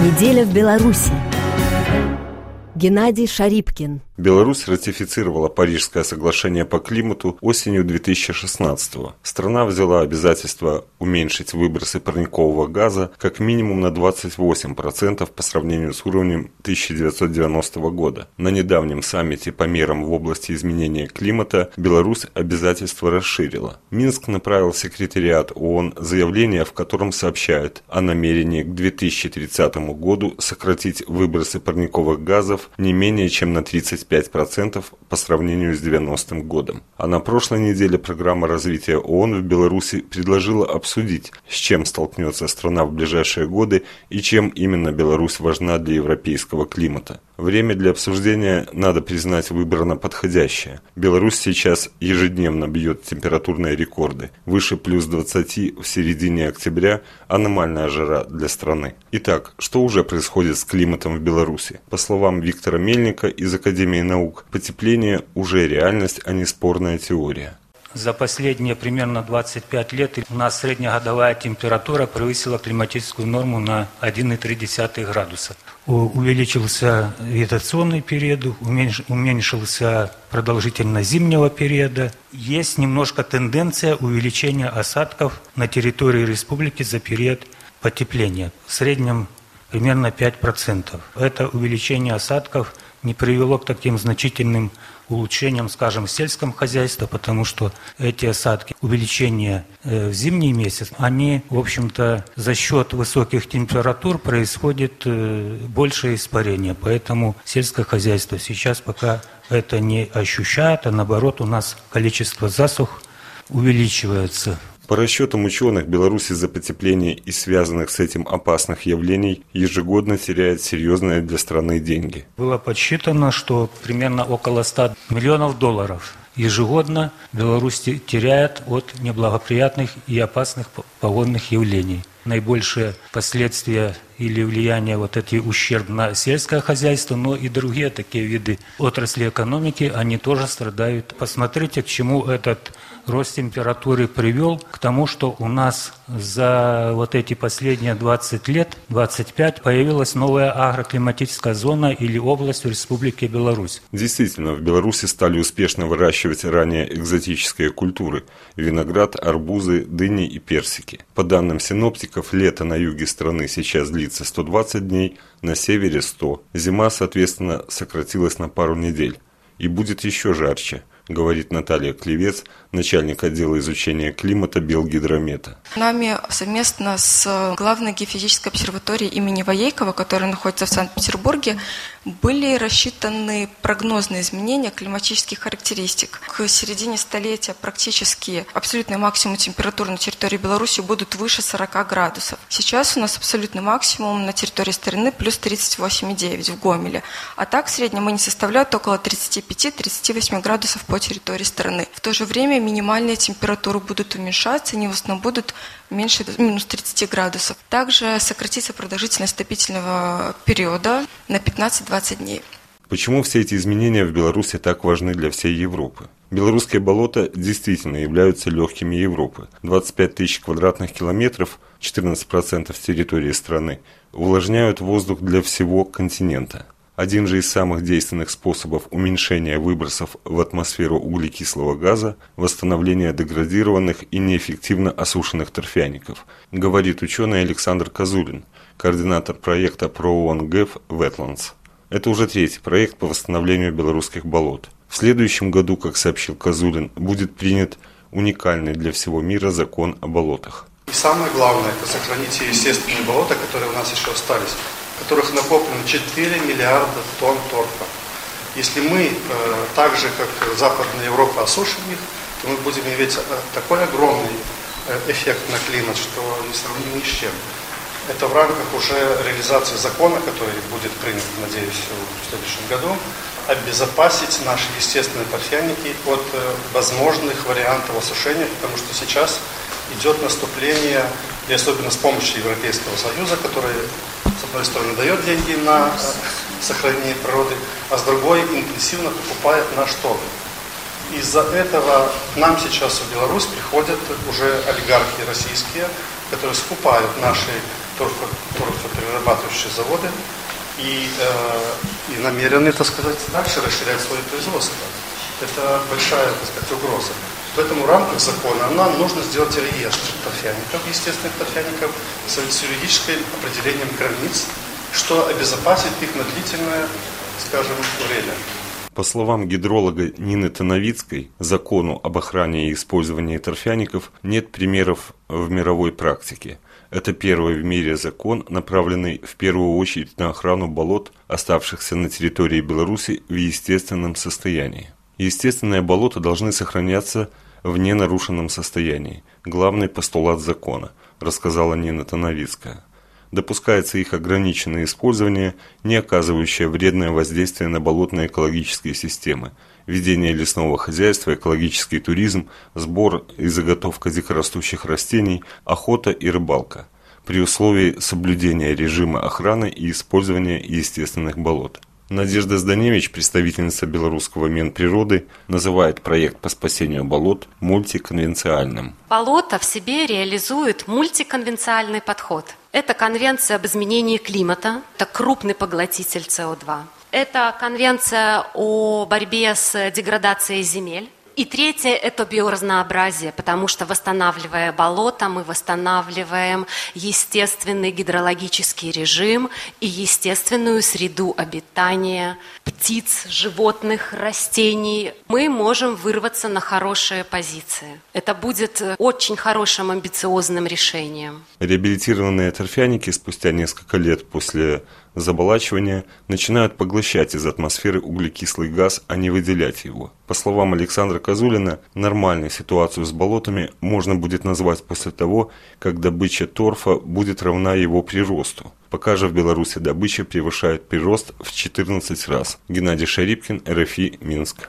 Неделя в Беларуси. Геннадий Шарипкин. Беларусь ратифицировала Парижское соглашение по климату осенью 2016 -го. Страна взяла обязательство уменьшить выбросы парникового газа как минимум на 28% по сравнению с уровнем 1990 года. На недавнем саммите по мерам в области изменения климата Беларусь обязательство расширила. Минск направил секретариат ООН заявление, в котором сообщает о намерении к 2030 году сократить выбросы парниковых газов не менее чем на 35 5% по сравнению с 90-м годом. А на прошлой неделе программа развития ООН в Беларуси предложила обсудить, с чем столкнется страна в ближайшие годы и чем именно Беларусь важна для европейского климата. Время для обсуждения, надо признать, выбрано подходящее. Беларусь сейчас ежедневно бьет температурные рекорды. Выше плюс 20 в середине октября – аномальная жара для страны. Итак, что уже происходит с климатом в Беларуси? По словам Виктора Мельника из Академии наук, потепление уже реальность, а не спорная теория. За последние примерно 25 лет у нас среднегодовая температура превысила климатическую норму на 1,3 градуса. Увеличился вегетационный период, уменьшился продолжительность зимнего периода. Есть немножко тенденция увеличения осадков на территории республики за период потепления. В среднем примерно 5%. Это увеличение осадков не привело к таким значительным улучшением, скажем, в сельском хозяйстве, потому что эти осадки, увеличение э, в зимний месяц, они, в общем-то, за счет высоких температур происходит э, большее испарение. Поэтому сельское хозяйство сейчас пока это не ощущает, а наоборот у нас количество засух увеличивается. По расчетам ученых, Беларусь из-за потепления и связанных с этим опасных явлений ежегодно теряет серьезные для страны деньги. Было подсчитано, что примерно около 100 миллионов долларов ежегодно Беларусь теряет от неблагоприятных и опасных погодных явлений. Наибольшие последствия или влияние вот эти ущерб на сельское хозяйство, но и другие такие виды отрасли экономики, они тоже страдают. Посмотрите, к чему этот рост температуры привел к тому, что у нас за вот эти последние 20 лет, 25, появилась новая агроклиматическая зона или область в Республике Беларусь. Действительно, в Беларуси стали успешно выращивать ранее экзотические культуры – виноград, арбузы, дыни и персики. По данным синоптиков, лето на юге страны сейчас длится 120 дней, на севере – 100. Зима, соответственно, сократилась на пару недель. И будет еще жарче – говорит Наталья Клевец, начальник отдела изучения климата Белгидромета. Нами совместно с главной геофизической обсерваторией имени Воейкова, которая находится в Санкт-Петербурге, были рассчитаны прогнозные изменения климатических характеристик. К середине столетия практически абсолютный максимум температуры на территории Беларуси будут выше 40 градусов. Сейчас у нас абсолютный максимум на территории страны плюс 38,9 в Гомеле. А так в среднем они составляют около 35-38 градусов по территории страны. В то же время минимальные температуры будут уменьшаться, они в основном будут меньше минус 30 градусов. Также сократится продолжительность топительного периода на 15-20 дней. Почему все эти изменения в Беларуси так важны для всей Европы? Белорусские болота действительно являются легкими Европы. 25 тысяч квадратных километров, 14% территории страны, увлажняют воздух для всего континента. Один же из самых действенных способов уменьшения выбросов в атмосферу углекислого газа – восстановление деградированных и неэффективно осушенных торфяников, говорит ученый Александр Козулин, координатор проекта ProOne GEF Wetlands. Это уже третий проект по восстановлению белорусских болот. В следующем году, как сообщил Козулин, будет принят уникальный для всего мира закон о болотах. И самое главное – это сохранить естественные болота, которые у нас еще остались которых накоплено 4 миллиарда тонн торфа. Если мы э, так же, как Западная Европа, осушим их, то мы будем иметь э, такой огромный э, эффект на климат, что не сравним ни с чем. Это в рамках уже реализации закона, который будет принят, надеюсь, в следующем году, обезопасить наши естественные торфяники от э, возможных вариантов осушения, потому что сейчас идет наступление, и особенно с помощью Европейского Союза, который с одной стороны дает деньги на э, сохранение природы, а с другой интенсивно покупает наш торг. Из-за этого нам сейчас в Беларусь приходят уже олигархи российские, которые скупают наши торфоперерабатывающие заводы и, э, и намерены, так сказать, дальше расширять свое производство. Это большая, так сказать, угроза. Поэтому в рамках закона нам нужно сделать реестр торфяников, естественных торфяников, с юридическим определением границ, что обезопасит их на длительное, скажем, время. По словам гидролога Нины Тоновицкой, закону об охране и использовании торфяников нет примеров в мировой практике. Это первый в мире закон, направленный в первую очередь на охрану болот, оставшихся на территории Беларуси в естественном состоянии. Естественные болота должны сохраняться в ненарушенном состоянии. Главный постулат закона, рассказала Нина Тоновицкая допускается их ограниченное использование, не оказывающее вредное воздействие на болотные экологические системы, ведение лесного хозяйства, экологический туризм, сбор и заготовка дикорастущих растений, охота и рыбалка, при условии соблюдения режима охраны и использования естественных болот. Надежда Зданевич, представительница белорусского Минприроды, называет проект по спасению болот мультиконвенциальным. Болото в себе реализует мультиконвенциальный подход. Это конвенция об изменении климата, это крупный поглотитель СО2. Это конвенция о борьбе с деградацией земель. И третье – это биоразнообразие, потому что восстанавливая болото, мы восстанавливаем естественный гидрологический режим и естественную среду обитания птиц, животных, растений. Мы можем вырваться на хорошие позиции. Это будет очень хорошим амбициозным решением. Реабилитированные торфяники спустя несколько лет после заболачивания начинают поглощать из атмосферы углекислый газ, а не выделять его. По словам Александра Козулина, нормальную ситуацию с болотами можно будет назвать после того, как добыча торфа будет равна его приросту. Пока же в Беларуси добыча превышает прирост в 14 раз. Геннадий Шарипкин, РФИ, Минск.